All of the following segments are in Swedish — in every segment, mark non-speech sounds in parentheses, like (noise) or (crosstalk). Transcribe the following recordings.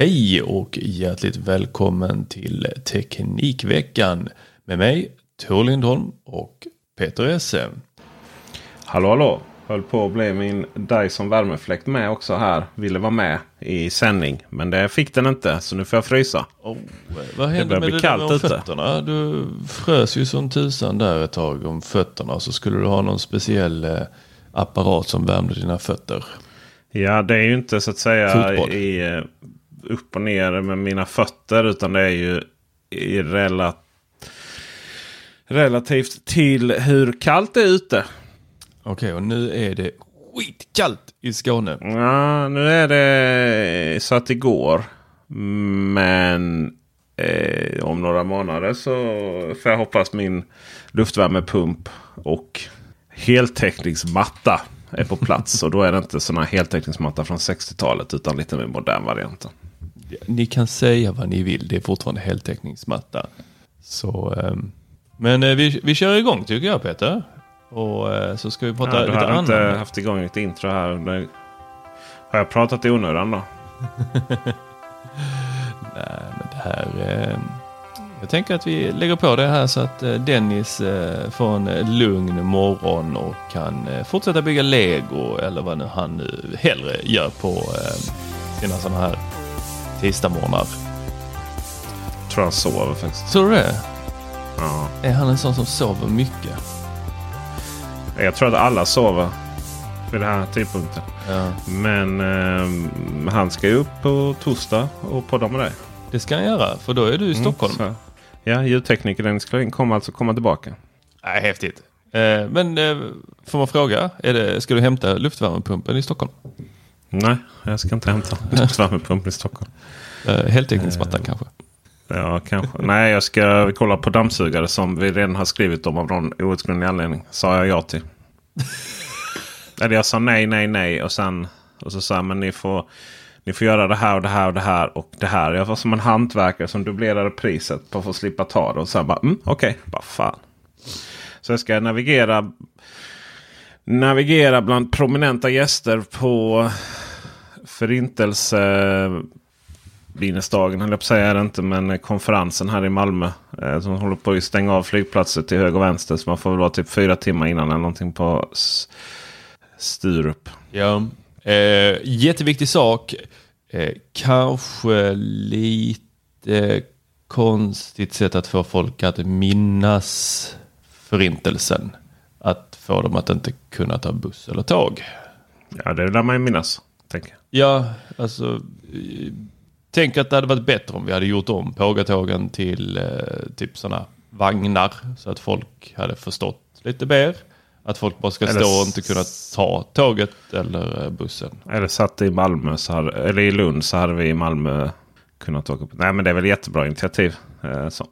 Hej och hjärtligt välkommen till Teknikveckan med mig Tor Lindholm och Peter Esse. Hallå hallå! Höll på att bli min Dyson värmefläkt med också här. Ville vara med i sändning. Men det fick den inte så nu får jag frysa. Oh, vad hände med det kallt där med fötterna? Du frös ju som tusan där ett tag om fötterna. Så skulle du ha någon speciell eh, apparat som värmde dina fötter. Ja det är ju inte så att säga i, eh, upp och ner med mina fötter. Utan det är ju i relat relativt till hur kallt det är ute. Okej, och nu är det skitkallt i Skåne. Ja, nu är det så att det går. Men eh, om några månader så får jag hoppas min luftvärmepump och heltäckningsmatta är på plats. och då är det inte sådana heltäckningsmatta från 60-talet utan lite mer modern varianten. Ni kan säga vad ni vill, det är fortfarande heltäckningsmatta. Så, eh, men eh, vi, vi kör igång tycker jag Peter. Och eh, så ska vi prata ja, lite annat. Du har inte haft igång ett intro här. Har jag pratat i onödan då? (laughs) Nej, men det här... Eh... Jag tänker att vi lägger på det här så att eh, Dennis får en lugn morgon och kan fortsätta bygga lego eller vad nu han nu hellre gör på sina sådana här tisdagsmorgnar. Tror han sover faktiskt. Tror du det? Ja. Är han en sån som sover mycket? Jag tror att alla sover vid den här tidpunkten. Ja. Men eh, han ska ju upp på torsdag och podda med dig. Det ska han göra, för då är du i mm, Stockholm. Mm, ja, ljudtekniker Dennis Klarin kommer alltså komma tillbaka. Nej, häftigt. Eh, men eh, får man fråga, är det, ska du hämta luftvärmepumpen i Stockholm? Nej, jag ska inte hämta luftvärmepumpen i Stockholm. Eh, Heltäckningsmattan kanske? Ja, kanske. Nej, jag ska kolla på dammsugare som vi redan har skrivit om av någon outgrundlig anledning. Sa jag ja till. Eller jag sa nej, nej, nej och sen och så sa jag men ni får, ni får göra det här och det här och det här och det här. Jag var som en hantverkare som dubblerade priset på att få slippa ta det. Och sen bara mm, okej, okay. bara fan. Så jag ska navigera, navigera bland prominenta gäster på förintelse minnesdagen höll jag på att säga är det inte. Men konferensen här i Malmö. Eh, som håller på att stänga av flygplatser till höger och vänster. Så man får väl vara typ fyra timmar innan eller någonting på Sturup. Ja, eh, jätteviktig sak. Eh, kanske lite konstigt sätt att få folk att minnas förintelsen. Att få dem att inte kunna ta buss eller tåg. Ja, det lär man ju minnas. Tänker jag. Ja, alltså tänk att det hade varit bättre om vi hade gjort om pågatågen till eh, typ sådana vagnar så att folk hade förstått lite mer. Att folk bara ska Eller stå och inte kunna ta tåget eller eh, bussen. Eller satt i Malmö, så hade, eller i Lund så hade vi i Malmö kunnat åka på. Nej men det är väl jättebra initiativ. Eh, så.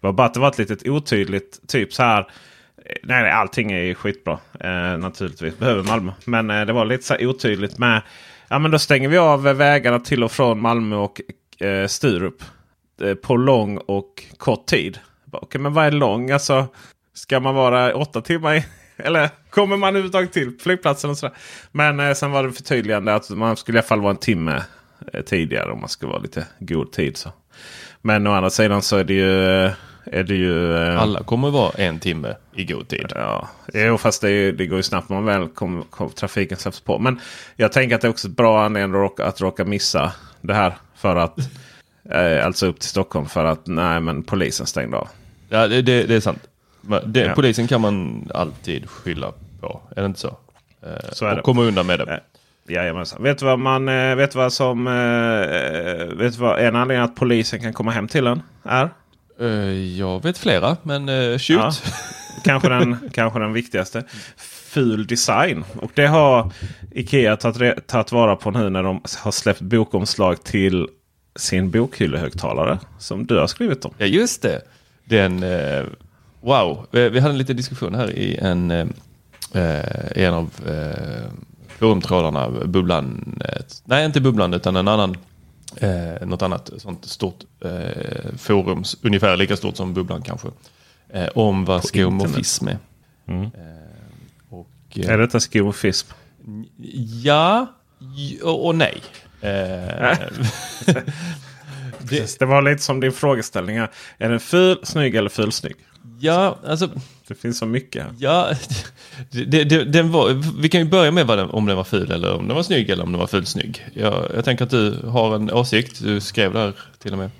Det var bara att det var ett litet otydligt typ så här. eh, Nej, nej allting är ju skitbra. Eh, naturligtvis behöver Malmö. Men eh, det var lite så här otydligt med. Ja men då stänger vi av vägarna till och från Malmö och eh, Sturup. Eh, på lång och kort tid. Okej Okej men vad är lång? Alltså ska man vara åtta timmar i (laughs) eller kommer man överhuvudtaget till flygplatsen? och sådär. Men eh, sen var det förtydligande att man skulle i alla fall vara en timme eh, tidigare om man ska vara lite god tid. Så. Men å andra sidan så är det ju... Eh, är det ju eh, Alla kommer vara en timme i god tid. Ja, jo, fast det, är, ju- det går ju snabbt man väl kommer kom, trafiken släpps på. Men jag tänker att det är också ett bra anledning att råka, att råka missa det här. För att, eh, alltså upp till Stockholm för att nej men polisen stängde av. Ja, det, det, det är sant. Det, Ja. Polisen kan man alltid skylla på, är det inte så? Eh, Så är och det. komma undan med det. Eh, Jajamensan. Vet du vad man eh, vet du vad som eh, vet du vad en anledning att polisen kan komma hem till en är? Eh, jag vet flera, men uh, shoot. Ja. Kanske den, (laughs) kanske den viktigaste. Ful design. Och det har Ikea tagit, tagit vara på nu när de har släppt bokomslag till sin bokhyllehögtalare. Som du har skrivit om. Ja, just det. Den, eh, wow, vi, vi hade en liten diskussion här i en, eh, eh, en av eh, forumtrådarna, Bubblan. eh, nej, inte Bubblan, utan en annan, eh, något annat sånt stort eh, forum, ungefär lika stort som Bubblan kanske. Eh, om vad skomorfism är. Mm. Eh, och, eh, Är detta skomorfism? Ja och, och nej. (laughs) (laughs) Eh, det, var lite som din frågeställning. Är den ful, snygg eller fulsnygg? ja, alltså Det finns så mycket här. Ja, (laughs) det, det, den var, vi kan ju börja med vad den, om den var ful eller om den var snygg eller om den var ful snygg. Jag, jag tänker att du har en åsikt, du skrev där till och med.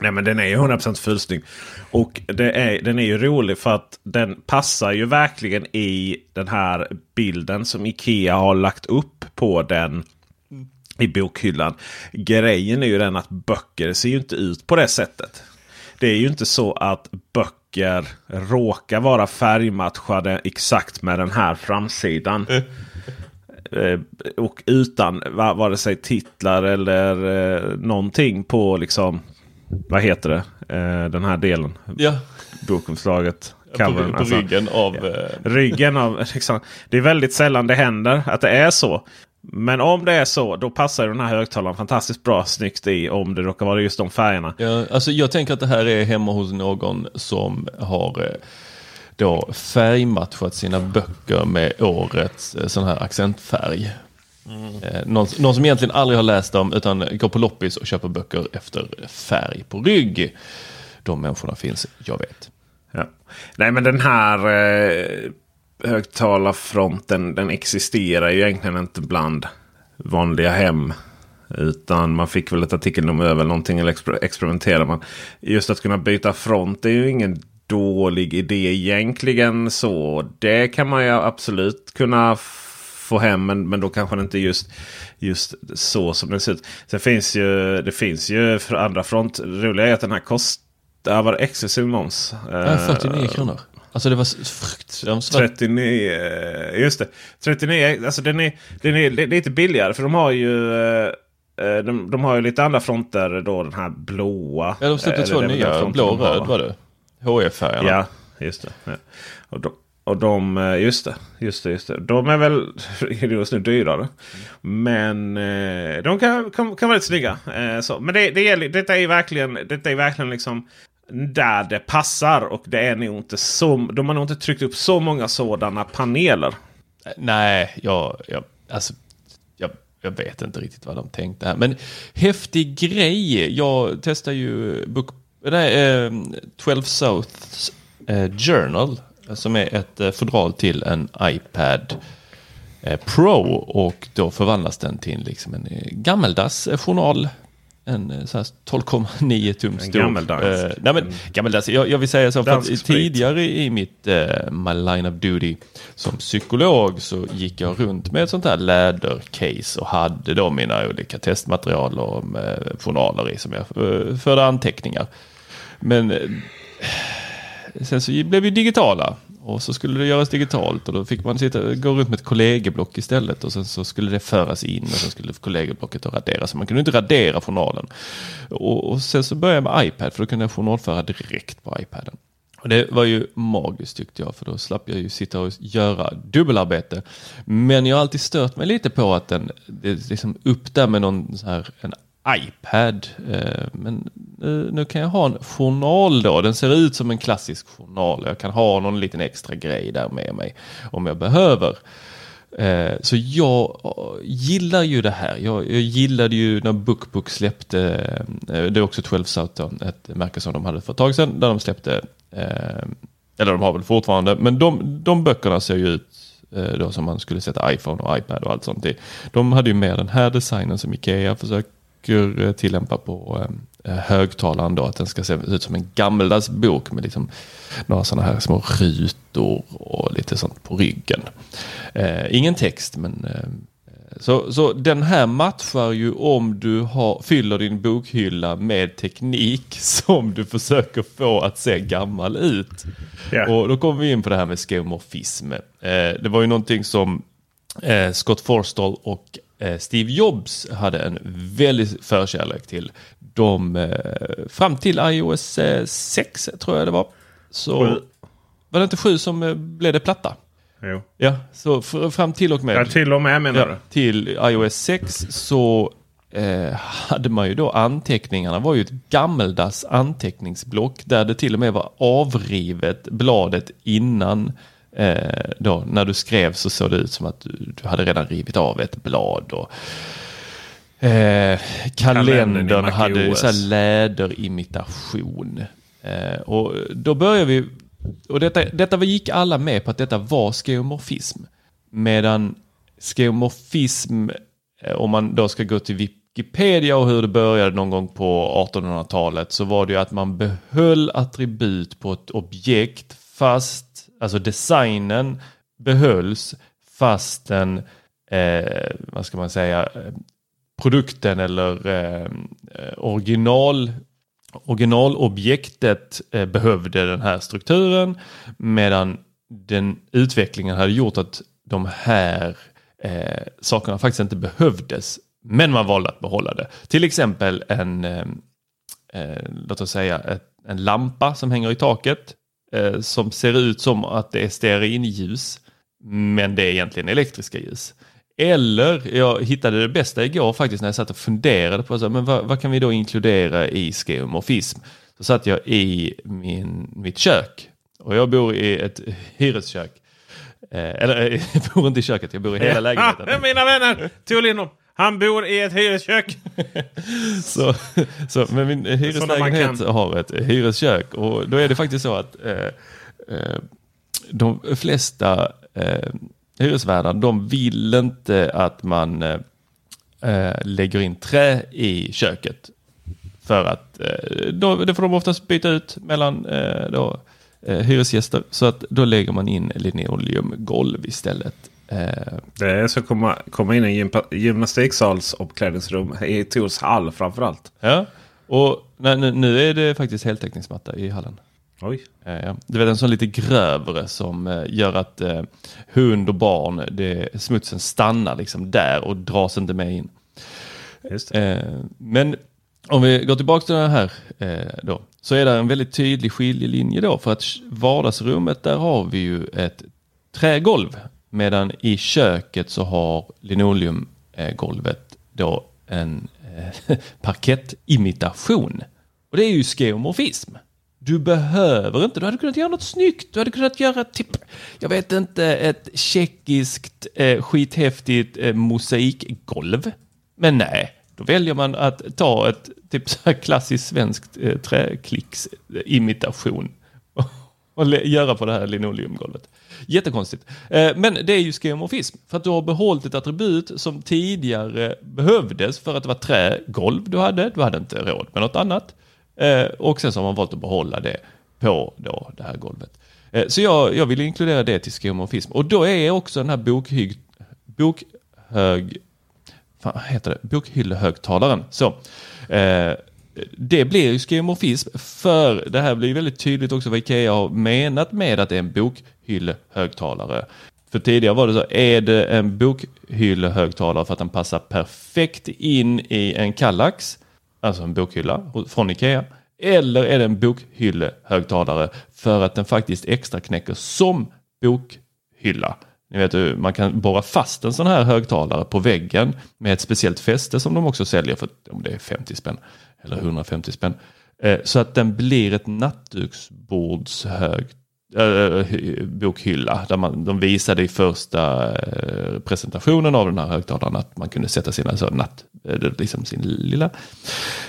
Nej men den är ju 100% fulsnygg. Och är, den är ju rolig för att den passar ju verkligen i den här bilden som Ikea har lagt upp på den i bokhyllan. Grejen är ju den att böcker ser ju inte ut på det sättet. Det är ju inte så att böcker råkar vara färgmatchade exakt med den här framsidan. Eh, och utan va- vare sig titlar eller eh, någonting på liksom vad heter det? Eh, den här delen. Ja, Bokomslaget. på, covern, på alltså. ryggen av... eh, Ryggen av, liksom, det är väldigt sällan det händer att det är så. Men om det är så, då passar den här högtalaren fantastiskt bra snyggt i. Om det råkar vara just de färgerna. Ja, alltså jag tänker att det här är hemma hos någon som har eh, då färgmatchat sina böcker med årets eh, sån här accentfärg. Eh, Någon, någon som egentligen aldrig har läst dem utan går på loppis och köper böcker efter färg på rygg. De människorna finns, jag vet. Ja. Nej men den här eh, högtalarfronten den existerar ju egentligen inte bland vanliga hem. Utan man fick väl ett artikelnummer över någonting eller exper- experimenterar man. Just att kunna byta front är ju ingen dålig idé egentligen. så. Det kan man ju absolut kunna få hem. Men, men då kanske det inte är just, just så som den ser ut. Sen finns ju, det finns ju för andra front. Det roliga är att den här kostar, var det exklusiv moms? Ja, 49 kronor. Alltså det var fruktansvärt. 39, eh, just det. 39, alltså den är, den är li- lite billigare för de har ju eh, eh, de, de har ju lite andra fronter då. Den här blåa. Ja, de släppte två nya, blå och röd va? var det. HF-färgerna. Ja, just det. Ja. Och, de, och de, just det, just det, just det. De är väl (laughs) just nu dyrare. Men de kan, kan, kan vara lite snygga. Så. Men det, det gäller, detta är verkligen, detta är verkligen liksom där det passar. Och det är nog inte så, de har nog inte tryckt upp så många sådana paneler. Eh, nej, jag, jag, alltså, jag, jag vet inte riktigt vad de tänkte här. Men häftig grej. Jag testar ju book, nej, eh, 12 Souths eh, Journal. Som är ett eh, fodral till en iPad eh, Pro. Och då förvandlas den till liksom en eh, gammeldags journal en eh, så här 12,9 tum stor. gammeldags. Eh, nej men gammeldags. Jag, jag vill säga så för att tidigare i mitt eh, My Line of Duty som psykolog så gick jag runt med ett sånt här lädercase och hade då mina olika testmaterial och eh, journaler i som jag eh, förde anteckningar. Men eh, sen så blev vi digitala och så skulle det göras digitalt och då fick man sitta, gå runt med ett kollegieblock istället och sen så skulle det föras in och sen skulle kollegieblocket raderas. Så man kunde inte radera journalen. Och, och sen så började jag med iPad för då kunde jag journalföra direkt på iPaden. Och det var ju magiskt tyckte jag för då slapp jag ju sitta och göra dubbelarbete. Men jag har alltid stört mig lite på att den, det är liksom upp där med någon så här, en iPad. Eh, men eh, nu kan jag ha en journal då. Den ser ut som en klassisk journal. Jag kan ha någon liten extra grej där med mig om jag behöver. Eh, så jag gillar ju det här. Jag, jag gillade ju när Bookbook släppte, det är också 12 Southern, ett märke som de hade för ett tag sedan, där de släppte, eller de har väl fortfarande, men de, de böckerna ser ju ut då som man skulle sätta iPhone och iPad och allt sånt i. De hade ju med den här designen som Ikea försökt eh, tillämpa på eh, högtalaren då, att den ska se ut som en gammeldags bok med liksom några sådana här små rutor och lite sånt på ryggen. Eh, ingen text men eh, så, så den här matchar ju om du har, fyller din bokhylla med teknik (laughs) som du försöker få att se gammal ut. Ja. Och då kommer vi in på det här med skeomorfism. Eh, det var ju någonting som eh, Scott Forstall och eh, Steve Jobs hade en väldig förkärlek till. De, eh, fram till iOS eh, 6 tror jag det var. Så Sju. var det inte sju som eh, blev det platta? Jo. Ja, så fr- fram till och med Ja, till och med menar ja, du? till iOS 6 så eh, hade man ju då anteckningarna var ju ett gammeldags anteckningsblock där det till och med var avrivet bladet innan eh, då när du skrev så såg det ut som att du, du hade redan rivit av ett blad. Och, eh, Kalendern hade så här läderimitation. Eh, och då börjar vi, och detta, detta gick alla med på att detta var skeomorfism. Medan skeomorfism, eh, om man då ska gå till Wikipedia och hur det började någon gång på 1800-talet så var det ju att man behöll attribut på ett objekt fast, alltså designen behölls fastän, eh, vad ska man säga, produkten eller eh, eh, original originalobjektet eh, behövde den här strukturen medan den utvecklingen hade gjort att de här eh, sakerna faktiskt inte behövdes. Men man valde att behålla det. Till exempel en, eh, eh, låt oss säga ett, en lampa som hänger i taket eh, som ser ut som att det är stearinljus men det är egentligen elektriska ljus. Eller, jag hittade det bästa igår faktiskt när jag satt och funderade på så, men vad, vad kan vi då inkludera i skeomorfism. Så satt jag i min, mitt kök och jag bor i ett hyreskök. Eh, eller (laughs) jag bor inte i köket, jag bor i hela lägenheten. (laughs) Mina vänner! Tor Lindholm. Han bor i ett hyreskök. (laughs) Så, så, men min hyreslägenhet har ett hyreskök och då är det faktiskt så att eh, eh, de flesta eh, hyresvärdar de vill inte att man eh, eh, lägger in trä i köket. För att eh, då, det får de oftast byta ut mellan eh, då, hyresgäster. Så att då lägger man in linoleumgolv istället. Eh, Det är så komma, komma in i en gympa- gymnastiksals omklädningsrum i Tors hall framförallt. ja, och nej, nu, nu är det faktiskt heltäckningsmatta i hallen. Oj. Eh, Ja, du vet en sån lite grövre som eh, gör att eh, hund och barn, det, smutsen stannar liksom där och dras inte med in. Eh, men om vi går tillbaka till den här eh, då, så är det en väldigt tydlig skiljelinje då för att vardagsrummet där har vi ju ett trägolv medan i köket så har linoleumgolvet då en eh, (laughs) parkettimitation. Och det är ju skeomorfism. Du behöver inte, du hade kunnat göra något snyggt. Du hade kunnat göra typ, jag vet inte, ett tjeckiskt eh, skithäftigt eh, mosaikgolv. Men nej, då väljer man att ta ett typ så här klassiskt svenskt eh, träklicksimitation och göra på det här linoleumgolvet. Jättekonstigt. Eh, men det är ju skeomorfism. För att du har behållit ett attribut som tidigare behövdes för att det var trägolv du hade. Du hade inte råd med något annat. Eh, och sen så har man valt att behålla det på då det här golvet. Eh, så jag, jag vill inkludera det till skeomorfism. Och då är också den här bokhyg, bokhög, vad heter det? Bokhyllehögtalaren. Så. Eh, det blir ju skeuomorfism för det här blir väldigt tydligt också vad Ikea har menat med att det är en bokhyllehögtalare. För tidigare var det så, är det en bokhyllehögtalare för att den passar perfekt in i en Kallax, alltså en bokhylla från Ikea, eller är det en bokhyllehögtalare för att den faktiskt extra knäcker som bokhylla. Ni vet hur man kan borra fast en sån här högtalare på väggen med ett speciellt fäste som de också säljer för om det är 50 spänn eller 150 spänn. Eh, så att den blir ett nattduksbordshög äh, bokhylla. Där man, de visade i första presentationen av den här högtalaren att man kunde sätta sina så natt, liksom sin lilla,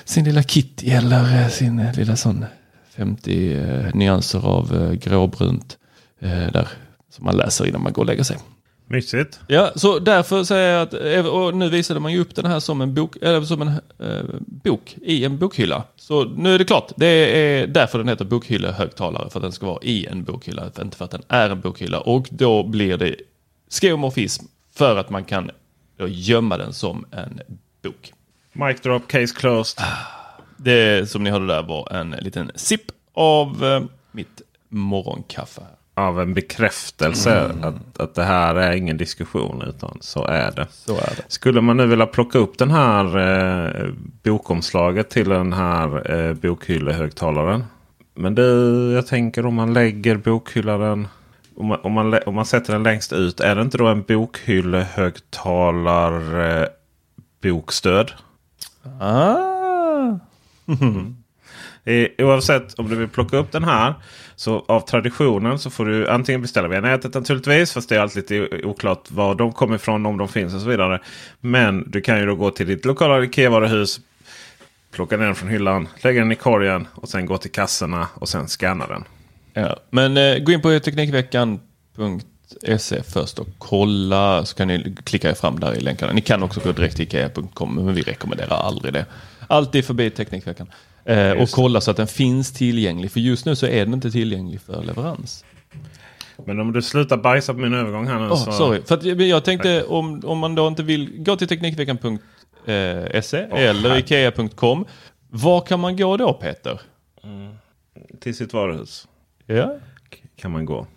sin lilla Kitty eller sin lilla sån 50 nyanser av gråbrunt där som man läser innan man går och lägger sig. Mysigt. Ja, så därför säger jag att, eh, och nu visade man ju upp den här som en bok, eller som en eh, bok i en bokhylla. Så nu är det klart, det är därför den heter bokhyllehögtalare, för att den ska vara i en bokhylla, inte för att den är en bokhylla. Och då blir det skeomorfism för att man kan då gömma den som en bok. Mic drop, case closed. Det som ni hörde där var en liten sipp av eh, mitt morgonkaffe. Av en bekräftelse att, att det här är ingen diskussion utan så är det. Så är det. Skulle man nu vilja plocka upp den här eh, bokomslaget till den här eh, bokhyllehögtalaren. Men du, jag tänker om man lägger bokhyllaren. Om man, om, man, om man sätter den längst ut. Är det inte då en bokhyllehögtalar eh, bokstöd? Ah. (laughs) Eh, Oavsett om du vill plocka upp den här. Så av traditionen så får du antingen beställa via nätet naturligtvis. Fast det är alltid lite oklart var de kommer ifrån, om de finns och så vidare. Men du kan ju då gå till ditt lokala IKEA-varuhus. Plocka ner den från hyllan, lägga den i korgen och sen gå till kassorna och sen scanna den. Ja, men eh, gå in på Teknikveckan.se först och kolla så kan ni klicka er fram där i länkarna. Ni kan också gå direkt till Ikea.com men vi rekommenderar aldrig det. Alltid förbi Teknikveckan. Eh, och kolla så att den finns tillgänglig för just nu så är den inte tillgänglig för leverans. Men om du slutar bajsa på min övergång här nu. Oh, så... sorry, för att jag- jag tänkte om, om man då inte vill gå till Teknikveckan.se eller här- Ikea.com. Var kan man gå då Peter? Till sitt varuhus. Ja. Kan man gå.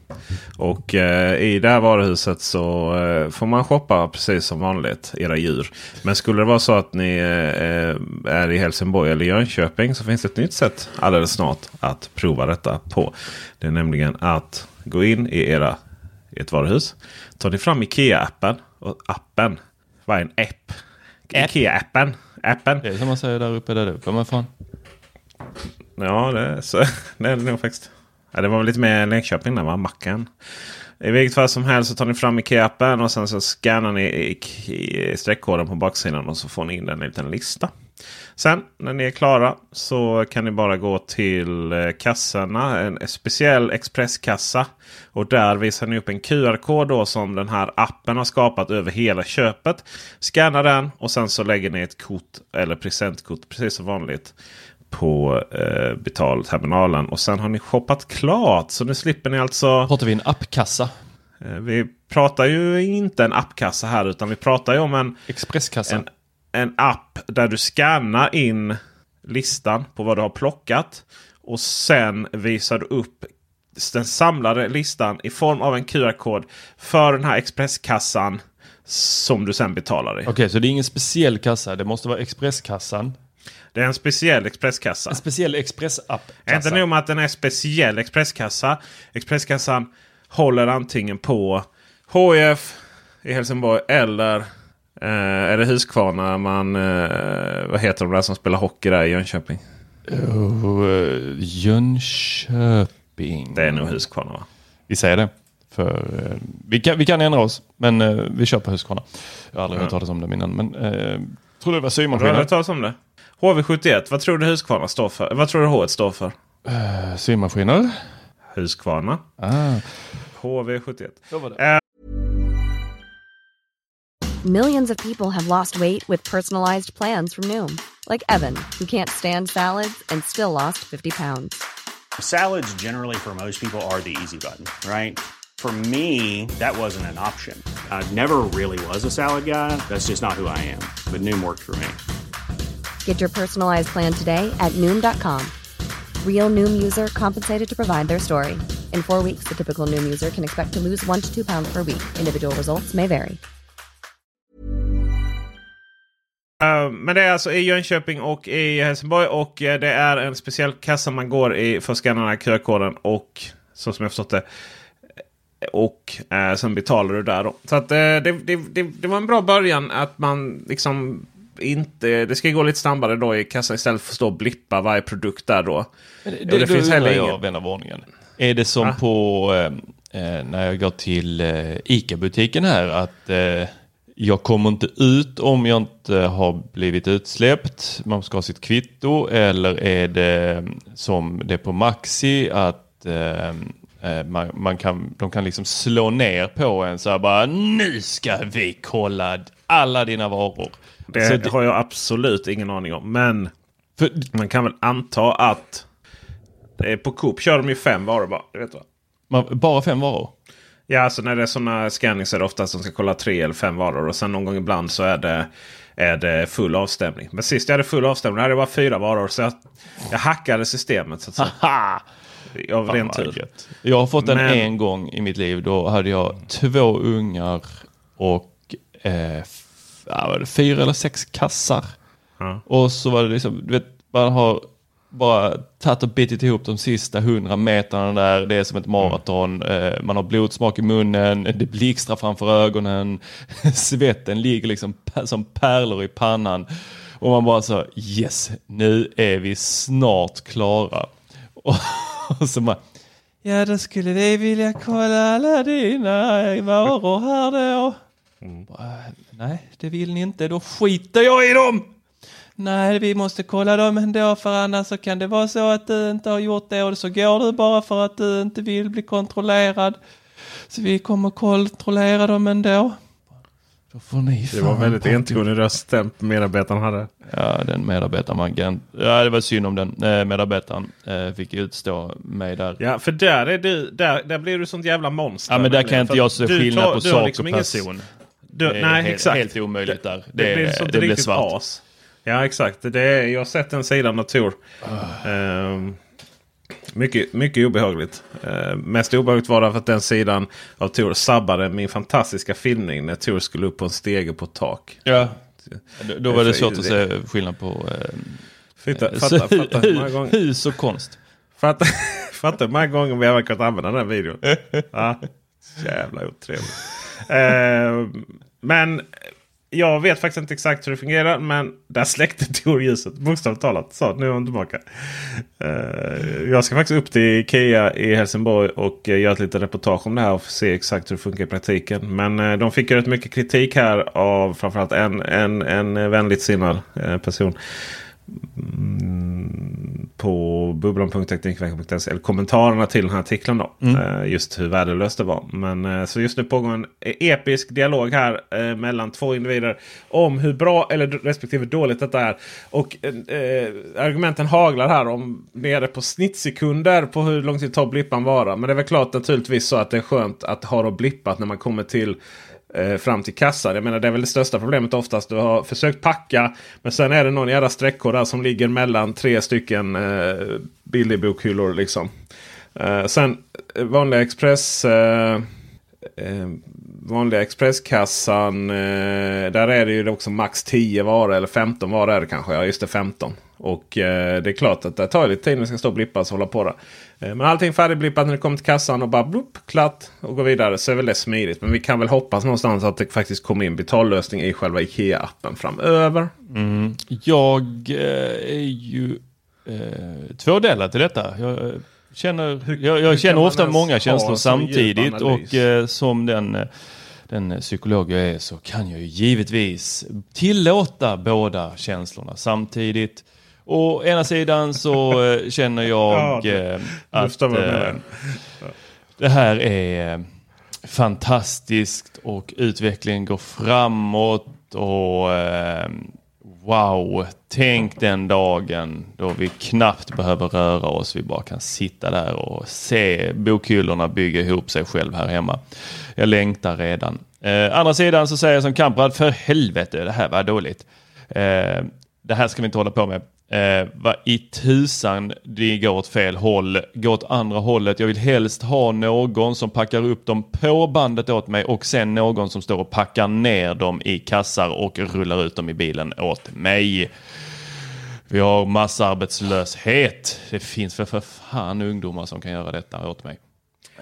Och eh, i det här varuhuset så eh, får man shoppa precis som vanligt era djur. Men skulle det vara så att ni eh, är i Helsingborg eller Jönköping så finns det ett nytt sätt alldeles snart att prova detta på. Det är nämligen att gå in i era ett varuhus. Tar ni fram Ikea-appen. Och appen. Vad är en app? Ikea-appen. Appen. Det är som man säger där uppe där uppe. Men fan. Ja, det är, så, (laughs) det är det nog faktiskt. Ja, det var väl lite mer Linköping där va? Macken. I vilket fall som helst så tar ni fram Ikea-appen och sen så scannar ni streckkoden på baksidan och så får ni in en liten lista. Sen när ni är klara så kan ni bara gå till eh, kassorna. En speciell expresskassa. Och där visar ni upp en QR-kod då som den här appen har skapat över hela köpet. Scanna den och sen så lägger ni ett kort eller presentkort precis som vanligt på eh, betalterminalen. Och sen har ni shoppat klart. Så nu slipper ni alltså... Pratar vi en appkassa? Eh, vi pratar ju inte en appkassa här utan vi pratar ju om en, Expresskassa? en, en app där du scannar in listan på vad du har plockat. Och sen visar du upp den samlade listan i form av en QR-kod för den här expresskassan som du sen betalar i. Okej, så det är ingen speciell kassa. Det måste vara Expresskassan. Det är en speciell expresskassa. En speciell Expressapp. Inte nog med att den är speciell expresskassa. Expresskassan håller antingen på HF i Helsingborg eller eh, är det Huskvarna man... Eh, vad heter de där som spelar hockey där i Jönköping? Eh, Jönköping. Det är nog Huskvarna va? Vi säger det. För, eh, vi, kan, vi kan ändra oss, men eh, vi kör på Husqvarna. Jag har aldrig hört talas om dem innan, men eh, tror det var Har du symaskiner. hört talas om det? HV71, vad tror du Huskvarna står för? Vad tror du H1 står för? Eh, symaskiner. Husqvarna. Ah, HV71. så var det. Millions of people have lost weight with personalized plans from Noom, like Evan, who can't stand salads and still lost 50 pounds. Salads, generally, for most people, are the easy button, right? For me, that wasn't an option. I never really was a salad guy. That's just not who I am. But Noom worked for me. Get your personalized plan today at Noom.com. Real Noom user compensated to provide their story. In four weeks, the typical Noom user can expect to lose one to two pounds per week. Individual results may vary. Uh, men det är alltså i Jönköping och i Helsingborg. Och eh, det är en speciell kassa man går i för att scanna den här QR-koden. Och så som jag förstått det. Och eh, sen betalar du där då. Så att eh, det, det, det, det var en bra början att man liksom inte... Det ska gå lite snabbare då i kassan istället för att stå och blippa varje produkt där då. Det, Och det, det finns heller ingen... vän av ordningen. Är det som Va? på eh, eh, när jag går till eh, ICA-butiken här att eh, jag kommer inte ut om jag inte har blivit utsläppt. Man ska ha sitt kvitto eller är det som det är på Maxi att eh, eh, man, man kan, de kan liksom slå ner på en så här bara nu ska vi kolla alla dina varor. Det, det- har jag absolut ingen aning om. Men För, man kan väl anta att... Det är på Coop kör de ju fem varor bara. Vet du. va? man, bara fem varor? Ja, alltså när det är sådana scannings är det oftast de ska kolla tre eller fem varor. Och sen någon gång ibland så är det, är det full avstämning. Men sist jag hade full avstämning hade det bara fyra varor. Så jag, jag hackade systemet så att säga. Av ren vad tur. Jag har fått den Men- en gång i mitt liv. Då hade jag två ungar och eh, ja, var det fyra eller sex kassar. Ja. Och så var det liksom, du vet, man har bara tagit och bitit ihop de sista hundra metrarna där. Det är som ett maraton. Eh, man har blodsmak i munnen, det blixtrar framför ögonen. (laughs) Svetten ligger liksom som pärlor i pannan. Och man bara så, yes, nu är vi snart klara. Och, (laughs) och så bara, ja då skulle vi vilja kolla alla dina varor här då. Bara, Nej, det vill ni inte, då skiter jag i dem! Nej, vi måste kolla dem ändå för annars så kan det vara så att du inte har gjort det och så går du bara för att du inte vill bli kontrollerad. Så vi kommer kontrollera dem ändå. Då får ni Det var väldigt entonig röststämp medarbetaren hade. Ja, den medarbetaren man kan... Ja, det var synd om den eh, medarbetaren. Eh, fick utstå mig där. Ja, för där, är du, där, där blir du sånt jävla monster. Ja, men där kan inte För jag se skillnad tar- på sak liksom och ingen- person. Du, Det är nej, helt, exakt. helt omöjligt där. Det, Det, blir det, sånt det blir svart. as. Ja, exakt. Det är, jag har sett den sidan av Tor. Ehm, mycket, mycket obehagligt. Uh, mest obehagligt var det för att den sidan av Tor sabbade min fantastiska filmning när Tor skulle upp på en stege på ett tak. Ja. Då, då var det svårt att se skillnad på eh, Fatta, så- fatta, fatta, hur (laughs) hus och konst. fatta, (laughs) fatta hur många gånger vi har kunnat använda den här videon. (laughs) Ja, jävla otrevligt. Ehm, men jag vet faktiskt inte exakt hur det fungerar. Men där släckte Tor ljuset. Bokstavligt talat. Så nu är hon tillbaka. Uh, jag ska faktiskt upp till Ikea i Helsingborg och eh, göra ett litet reportage om det här. Och se exakt hur det funkar i praktiken. Men uh, de fick ju rätt mycket kritik här av framförallt en, en, en vänligt sinnad person. Mm, på bubblan.teknikveckan.se eller kommentarerna till den här artikeln. Då, eh, just hur värdelöst det var. Men, eh, så just nu pågår en episk dialog här eh, mellan två individer om hur bra eller respektive dåligt detta är. Och eh, argumenten haglar här om nere på snittsekunder på hur lång tid tar blippan vara. Men det är väl klart naturligtvis så att det är skönt att ha då blippat när man kommer till eh, fram till kassan. Jag menar det är väl det största problemet oftast. Du har försökt packa men sen är det någon jävla sträckor där som ligger mellan tre stycken eh, billigbokhyllor. Liksom. Eh, sen eh, vanliga Express. Eh, eh, vanliga Expresskassan. Eh, där är det ju också max 10 varor eller 15 varor är det kanske. Ja just det 15. Och eh, det är klart att det tar lite tid när det ska stå och blippas och hålla på där. Eh, men allting färdigblippat när det kommer till kassan och bara blup, klatt och gå vidare så är väl det smidigt. Men vi kan väl hoppas någonstans att det faktiskt kommer in betallösning i själva IKEA-appen framöver. Jag eh, är ju eh, tvådelad till detta. Jag eh, känner, jag, jag känner ofta många känslor samtidigt och eh, som den, den psykolog jag är så kan jag ju givetvis tillåta båda känslorna samtidigt. Å ena sidan så eh, känner jag Ja, det- eh, att eh, det här är fantastiskt och utvecklingen går framåt och wow, tänk den dagen då vi knappt behöver röra oss. Vi bara kan sitta där och se bokhyllorna bygga ihop sig själv här hemma. Jag längtar redan. Eh, andra sidan så säger jag som Kamprad, för helvete, det här var dåligt. Eh, det här ska vi inte hålla på med. Eh, vad i tusan det går åt fel håll, går åt andra hållet. Jag vill helst ha någon som packar upp dem på bandet åt mig och sen någon som står och packar ner dem i kassar och rullar ut dem i bilen åt mig. Vi har massarbetslöshet. Det finns för, för fan ungdomar som kan göra detta åt mig.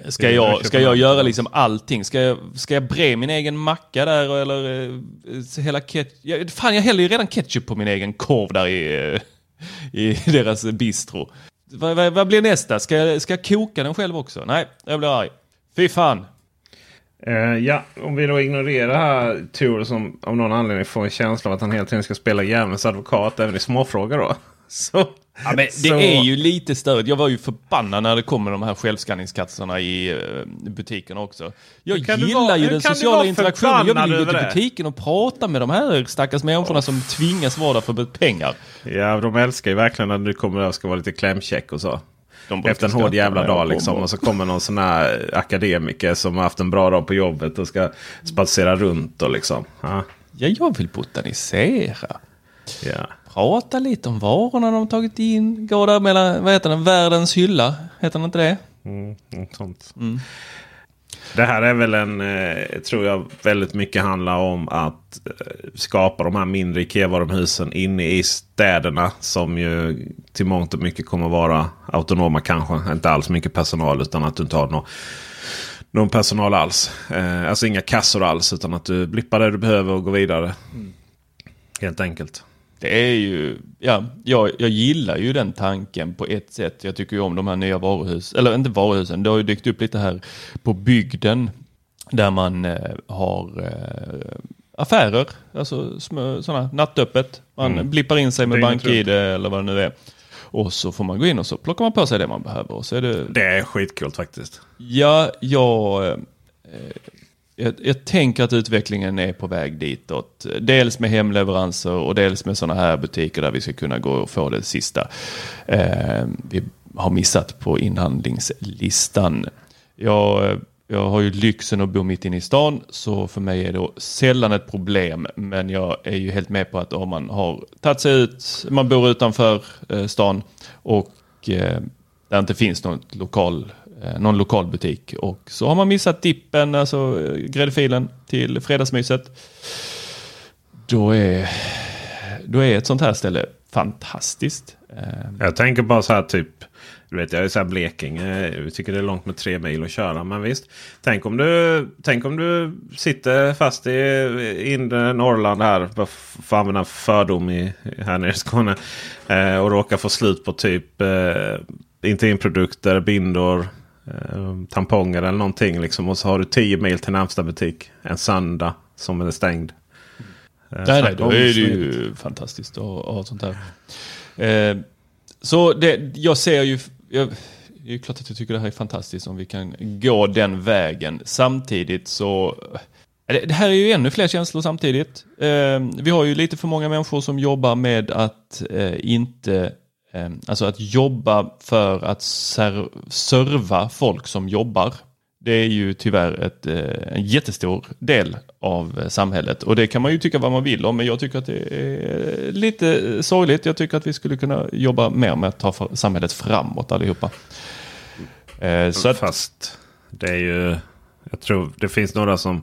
Ska jag, ska jag göra liksom allting? Ska jag, ska jag bre min egen macka där eller eh, hela ketchup? Fan, jag häller ju redan ketchup på min egen korv där i, eh, i deras bistro. Vad, vad, vad blir nästa? Ska jag, ska jag koka den själv också? Nej, jag blir arg. Fy fan. Uh, ja, om vi då ignorerar här Tor som av någon anledning får en känsla av att han hela tiden ska spela djävulens advokat även i småfrågor då. Så, Ja, men det så- är ju lite störigt. Jag var ju förbannad när det kommer de här självskanningskassorna i eh, butiken också. Jag gillar vara- ju den sociala interaktionen. Jag vill ju gå till butiken och prata med de här stackars människorna som tvingas vara där för pengar. Ja, de älskar ju verkligen när du kommer där och ska vara lite klämkäck och så. Efter en hård jävla dag liksom. Och så kommer någon sån här akademiker som har haft en bra dag på jobbet och ska spatsera runt och liksom. Ja, Ja, jag vill botanisera. ja. Prata lite om varorna de har tagit in. Gå där mellan, vad heter den, världens hylla. Heter den inte det? Mm, mm, sånt. Det här är väl en, eh, tror jag, väldigt mycket handlar om att eh, skapa de här mindre Ikea-varuhusen inne i städerna. Som ju till mångt och mycket kommer vara autonoma kanske. Inte alls mycket personal utan att du inte har någon, någon personal alls. Eh, alltså inga kassor alls utan att du blippar det du behöver och går vidare. Helt enkelt. Det är ju, ja, jag, jag gillar ju den tanken på ett sätt. Jag tycker ju om de här nya varuhus, eller inte varuhusen, det har ju dykt upp lite här på bygden där man eh, har eh, affärer, alltså små, sådana nattöppet. Man Mm. blippar in sig med BankID eller vad det nu är. Och så får man gå in och så plockar man på sig det man behöver. Och så är det, Det är skitkul faktiskt. Ja, jag, eh, jag, jag tänker att utvecklingen är på väg ditåt. Dels med hemleveranser och dels med sådana här butiker där vi ska kunna gå och få det sista eh, vi har missat på inhandlingslistan. Jag, jag har ju lyxen att bo mitt inne i stan så för mig är det sällan ett problem. Men jag är ju helt med på att om man har tagit sig ut, man bor utanför eh, stan och eh, där inte finns något lokal, eh, Eh, någon lokal butik. Och så har man missat dippen, alltså eh, gräddfilen till fredagsmyset. Då är, då är ett sånt här ställe fantastiskt. Eh, jag tänker bara så här typ. Du vet, jag är så här Blekinge. Vi tycker det är långt med tre mil att köra. Men visst. Tänk om du, tänk om du sitter fast i inre Norrland här. Bara För att använda en fördom i, här nere i Skåne. Eh, och råkar få slut på typ eh, intimprodukter, bindor, eh, tamponger eller någonting. Liksom. Och så har du 10 mil till närmsta butik. En söndag som är stängd. Eh, Nej, nej, då är det ju fantastiskt att ha sånt här. Eh, så det, jag ser ju, jag, det är klart att jag tycker det här är fantastiskt om vi kan gå den vägen. Samtidigt så, det, här är ju ännu fler känslor samtidigt. Eh, vi har ju lite för många människor som jobbar med att eh, inte Eh, alltså att jobba för att ser, serva folk som jobbar. Det är ju tyvärr ett, eh, en jättestor del av eh, samhället. Och det kan man ju tycka vad man vill om, men jag tycker att det är lite sorgligt. Jag tycker att vi skulle kunna jobba mer med att ta samhället framåt allihopa. Så att, Fast det är ju... Jag tror det finns några som...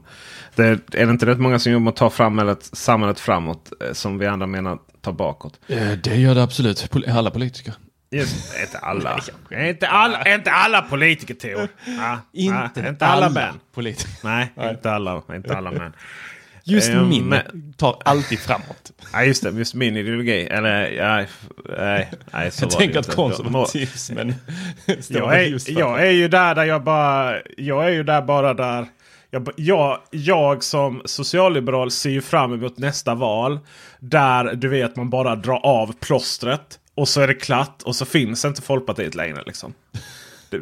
Det är, är det inte rätt många som jobbar med att ta samhället, samhället framåt? Som vi andra menar ta bakåt. eh, det gör det absolut. Alla politiker. Just, inte alla. inte, alla inte alla politiker Theo. Ja, Inte, ja, inte alla män. politiker. Nej, inte alla, inte alla män. Just Eh, min men- tar alltid framåt. Ja, just det. Just min ideologi. Eller, ja, nej, nej, så Jag var tänker det att inte. konservatismen står Jag är, jag är ju där där jag bara... Jag är ju där bara där... Jag, jag, jag som socialliberal ser ju fram emot nästa val. Där du vet man bara drar av plåstret. Och så är det klart och så finns inte Folkpartiet längre. Liksom.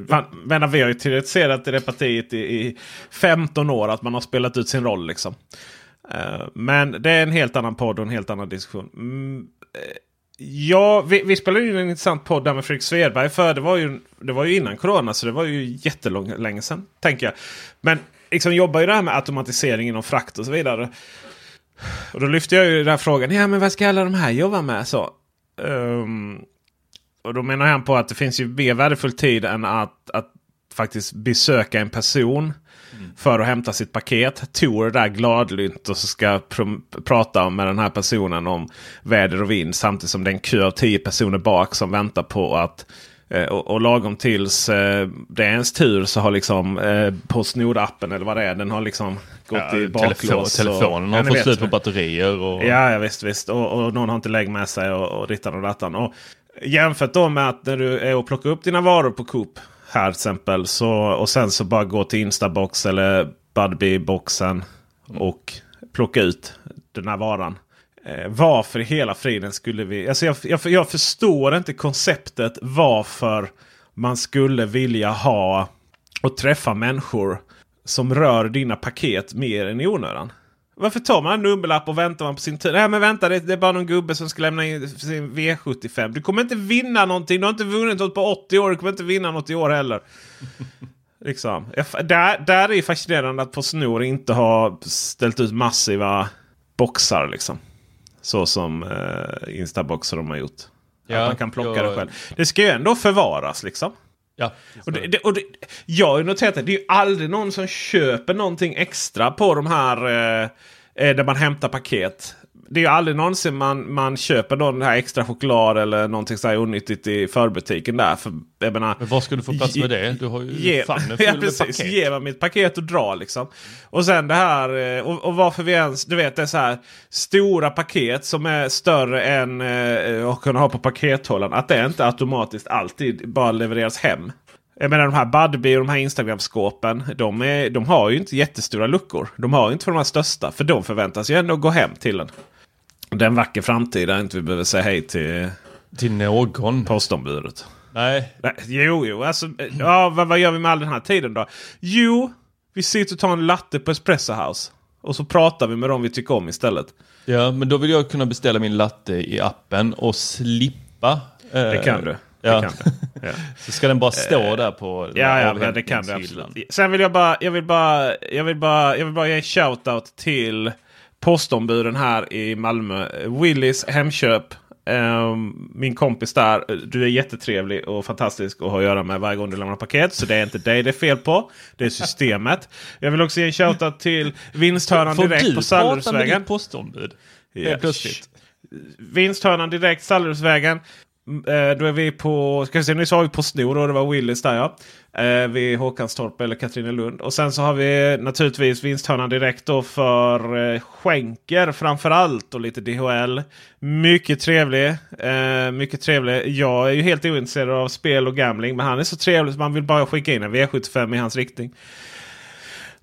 Man, menar, vi har ju teoretiserat i det partiet i, i 15 år att man har spelat ut sin roll. Liksom. Uh, men det är en helt annan podd och en helt annan diskussion. Mm, uh, ja, vi, vi spelade in en intressant podd där med Fredrik Svedberg. För det var, ju, det var ju innan corona så det var ju jättelänge sedan. Tänker jag. Men liksom jobbar ju det här med automatisering inom frakt och så vidare. Och då lyfte jag ju den här frågan. Ja men vad ska alla de här jobba med? Så, um, och då menar han på att det finns ju mer värdefull tid än att, att faktiskt besöka en person. Mm. För att hämta sitt paket. Tor där gladlynt och så ska pr prata med den här personen om väder och vind. Samtidigt som det är en kö av tio personer bak som väntar på att Eh, och, och, lagom tills eh, det är ens tur så har liksom eh, Postnord-appen eller vad det är. Den har liksom gått ja, i baklås. telefonen har fått slut på batterier. Och... Ja, ja visst, visst. Och, och någon har inte lägg med sig och, och dittan och dattan. Och jämfört då med att när du är och plockar upp dina varor på Coop här till exempel. Så, och sen så bara gå till Instabox eller Budbee-boxen och plocka ut den här varan. Eh, varför i hela friden skulle vi... Alltså jag, jag, jag förstår inte konceptet varför man skulle vilja ha och träffa människor som rör dina paket mer än i onödan. Varför tar man en nummerlapp och väntar man på sin tur? Nej men vänta, det, det, är bara någon gubbe som ska lämna in sin V75. Du kommer inte vinna någonting. Du har inte vunnit något på 80 år. Du kommer inte vinna något i år heller. (laughs) liksom. Där, där är fascinerande att Postnord inte har ställt ut massiva boxar. Liksom. Så som eh, Instabox de har gjort. Ja, att man kan plocka jag... det själv. Det ska ju ändå förvaras liksom. Ja, och det, det, och det, jag har ju noterat att det är ju aldrig någon som köper någonting extra på de här eh, eh där man hämtar paket det är ju aldrig någonsin man, man köper någon här extra choklad eller någonting så här onyttigt i förbutiken där. För, jag menar, Men var ska du få plats med det? Du har ju ge, famnen (laughs) full ja, precis, med paket. Ge mig mitt paket och dra liksom. Och sen det här, eh, och, och varför vi ens, du vet det är så här stora paket som är större än eh, att kunna ha på pakethållaren. Att det inte automatiskt alltid bara levereras hem. Jag menar de här Budbee och de här Instagram-skåpen. De, är, de har ju inte jättestora luckor. De har inte för de här största. För de förväntas ju ändå gå hem till en. Det är en vacker framtid där inte vi behöver säga hej till, till någon. postombudet. Nej. Nej. Jo, jo. Alltså, ja, vad, vad gör vi med all den här tiden då? Jo, vi sitter och tar en latte på Espresso House. Och så pratar vi med dem vi tycker om istället. Ja, men då vill jag kunna beställa min latte i appen och slippa. Eh, det kan du. Ja. Kan du. (laughs) Ja. så ska den bara stå eh, där på Ja, ja men det kan du absolut. Sen vill jag bara, jag vill bara, jag vill bara, jag vill bara ge en shout-out till postombuden här i Malmö. Willys Hemköp. Um, min kompis där. Du är jättetrevlig och fantastisk att ha att göra med varje gång du lämnar paket. Så det är inte dig det är fel på. Det är systemet. Jag vill också ge en shoutout till Vinsthörnan direkt på Sallerusvägen. Får du prata med ditt postombud? Helt plötsligt. Vinsthörnan direkt Sallerusvägen. Mm, eh, då är vi på, ska vi se, nyss sa vi på Snor och det var Willys där ja. Eh, vid Håkanstorp eller Katrinelund. Och sen så har vi naturligtvis vinsthörnan direkt då för eh, skänker framförallt och lite DHL. Mycket trevlig. Eh, mycket trevlig. Jag är ju helt ointresserad av spel och gambling men han är så trevlig så man vill bara skicka in en V75 i hans riktning.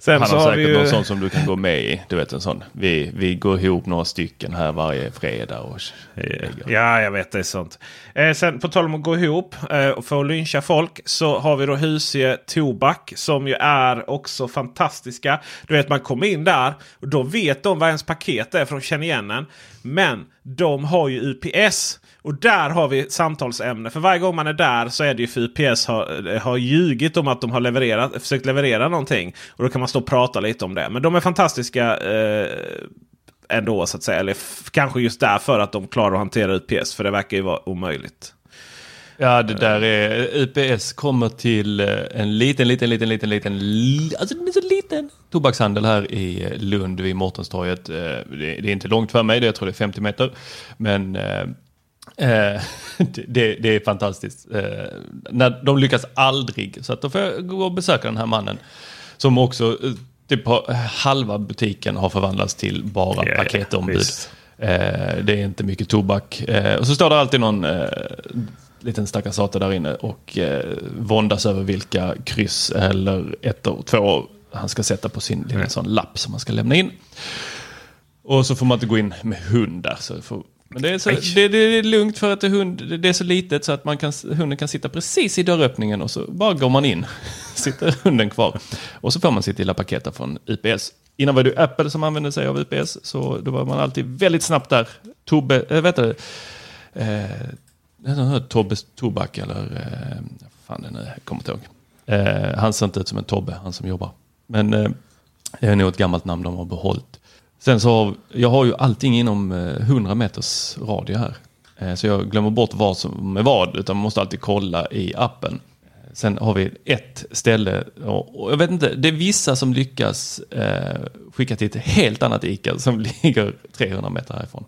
Sen han har säkert ju... någon sån som du kan gå med i. Du vet en sån. Vi, vi går ihop några stycken här varje fredag. Och... Ja, jag vet det är sånt. Eh, sen på tal om att gå ihop eh, och få lyncha folk så har vi då Husie Tobak som ju är också fantastiska. Du vet man kommer in där och då vet de vad ens paket är för de känner igen en. Men de har ju UPS. Och där har vi samtalsämne. För varje gång man är där så är det ju för UPS har, eh, har ljugit om att de har levererat, försökt leverera någonting. Och då kan man stå och prata lite om det. Men de är fantastiska eh, ändå så att säga. Eller kanske just därför att de klarar att hantera UPS. För det verkar ju vara omöjligt. Ja, det där är UPS kommer till eh, en liten, liten, liten, liten, liten, alltså den är så liten tobakshandel här i Lund vid Mårtenstorget. Eh, det är inte långt för mig, jag tror det är 50 meter. Men eh, Eh, (laughs) det, det, är fantastiskt. Eh, när de lyckas aldrig, så att då får jag gå och besöka den här mannen. Som också, eh, typ halva butiken har förvandlats till bara ja, paketombud. Eh, det är inte mycket tobak. Eh, och så står det alltid någon eh, liten stackars sate där inne och eh, våndas över vilka kryss eller ett och två han ska sätta på sin lilla sån lapp som man ska lämna in. Och så får man inte gå in med hundar. Så får Men det är, så, det, det är lugnt för att det, hund, det är så litet så att man kan, hunden kan sitta precis i dörröppningen och så bara går man in. (laughs) Sitter hunden kvar. Och så får man sitt lilla paket från UPS. Innan var det Apple som använde sig av UPS, så då var man alltid väldigt snabbt där. Tobbe, äh, vet du, eh, Tobbe Tobak eller eh, fan det nu, jag kommer inte ihåg. Eh, han ser inte ut som en Tobbe, han som jobbar. Men eh, det är nog ett gammalt namn de har behållit. Sen så har, jag har ju allting inom eh, 100 meters radie här. Eh, så jag glömmer bort vad som är vad, utan man måste alltid kolla i appen. Sen har vi ett ställe, och jag vet inte, det är vissa som lyckas eh, skicka till ett helt annat ICA som (laughs) ligger 300 meter härifrån.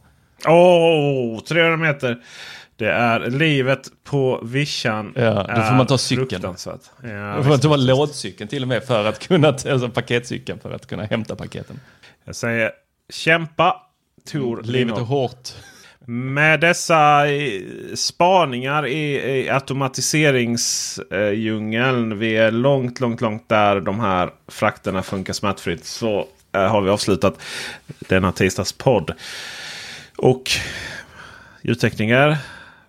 Åh, oh, 300 meter! Det är livet på vischan. Ja, då får man ta cykeln. Ja, då får man ta lådcykeln till och med för att kunna, alltså paketcykeln för att kunna hämta paketen. Jag säger kämpa Tor Livet är hårt. Med dessa spaningar i, i automatiseringsdjungeln. Vi är långt, långt, långt där de här frakterna funkar smärtfritt. Så äh, har vi avslutat denna tisdags podd. Och ljudtekniker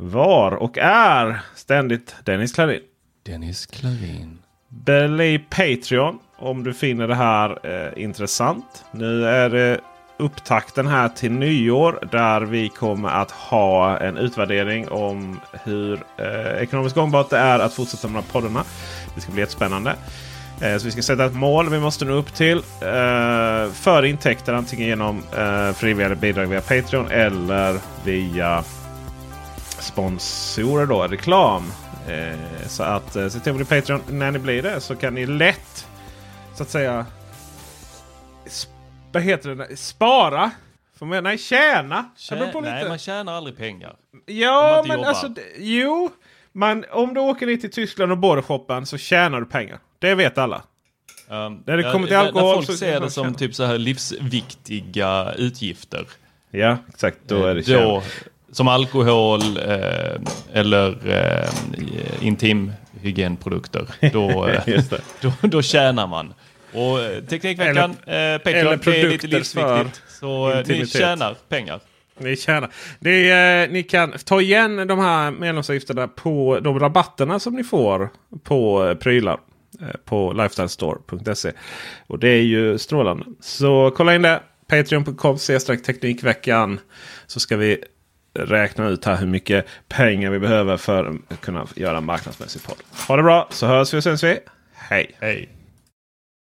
var och är ständigt Dennis Klarin. Dennis Klarin. Bli Patreon om du finner det här eh, intressant. Nu är det upptakten här till nyår där vi kommer att ha en utvärdering om hur eh, ekonomiskt gångbart det är att fortsätta med de här poddarna. Det ska bli jättespännande. Eh, så vi ska sätta ett mål vi måste nå upp till eh, för intäkter antingen genom eh, frivilliga bidrag via Patreon eller via sponsorer då, reklam. Eh, så att eh, se till att bli Patreon när ni blir det så kan ni lätt så att säga vad heter det? Spara? Man, nej, tjäna. Tjä nej, man tjänar aldrig pengar. Ja, men jobbar. alltså. Jo, man, om du åker ner till Tyskland och bordershoppar så tjänar du pengar. Det vet alla. Um, när det kommer till alkohol när folk så ser det som typ så här livsviktiga utgifter. Ja, exakt. Då är det då, Som alkohol eh, eller eh, intimhygienprodukter. Då, (laughs) eh, då, då tjänar man. Och eh, Teknikveckan, eller, eh, Patreon, det är lite livsviktigt. Så eh, ni tjänar pengar. Ni tjänar. Det är, ni kan ta igen de här medlemsavgifterna på de rabatterna som ni får på prylar på lifestylestore.se. Och det är ju strålande. Så kolla in det. Patreon.com Teknikveckan. Så ska vi räkna ut här hur mycket pengar vi behöver för att kunna göra en marknadsmässig podd. Ha det bra så hörs vi och syns vi. Hej! Hej!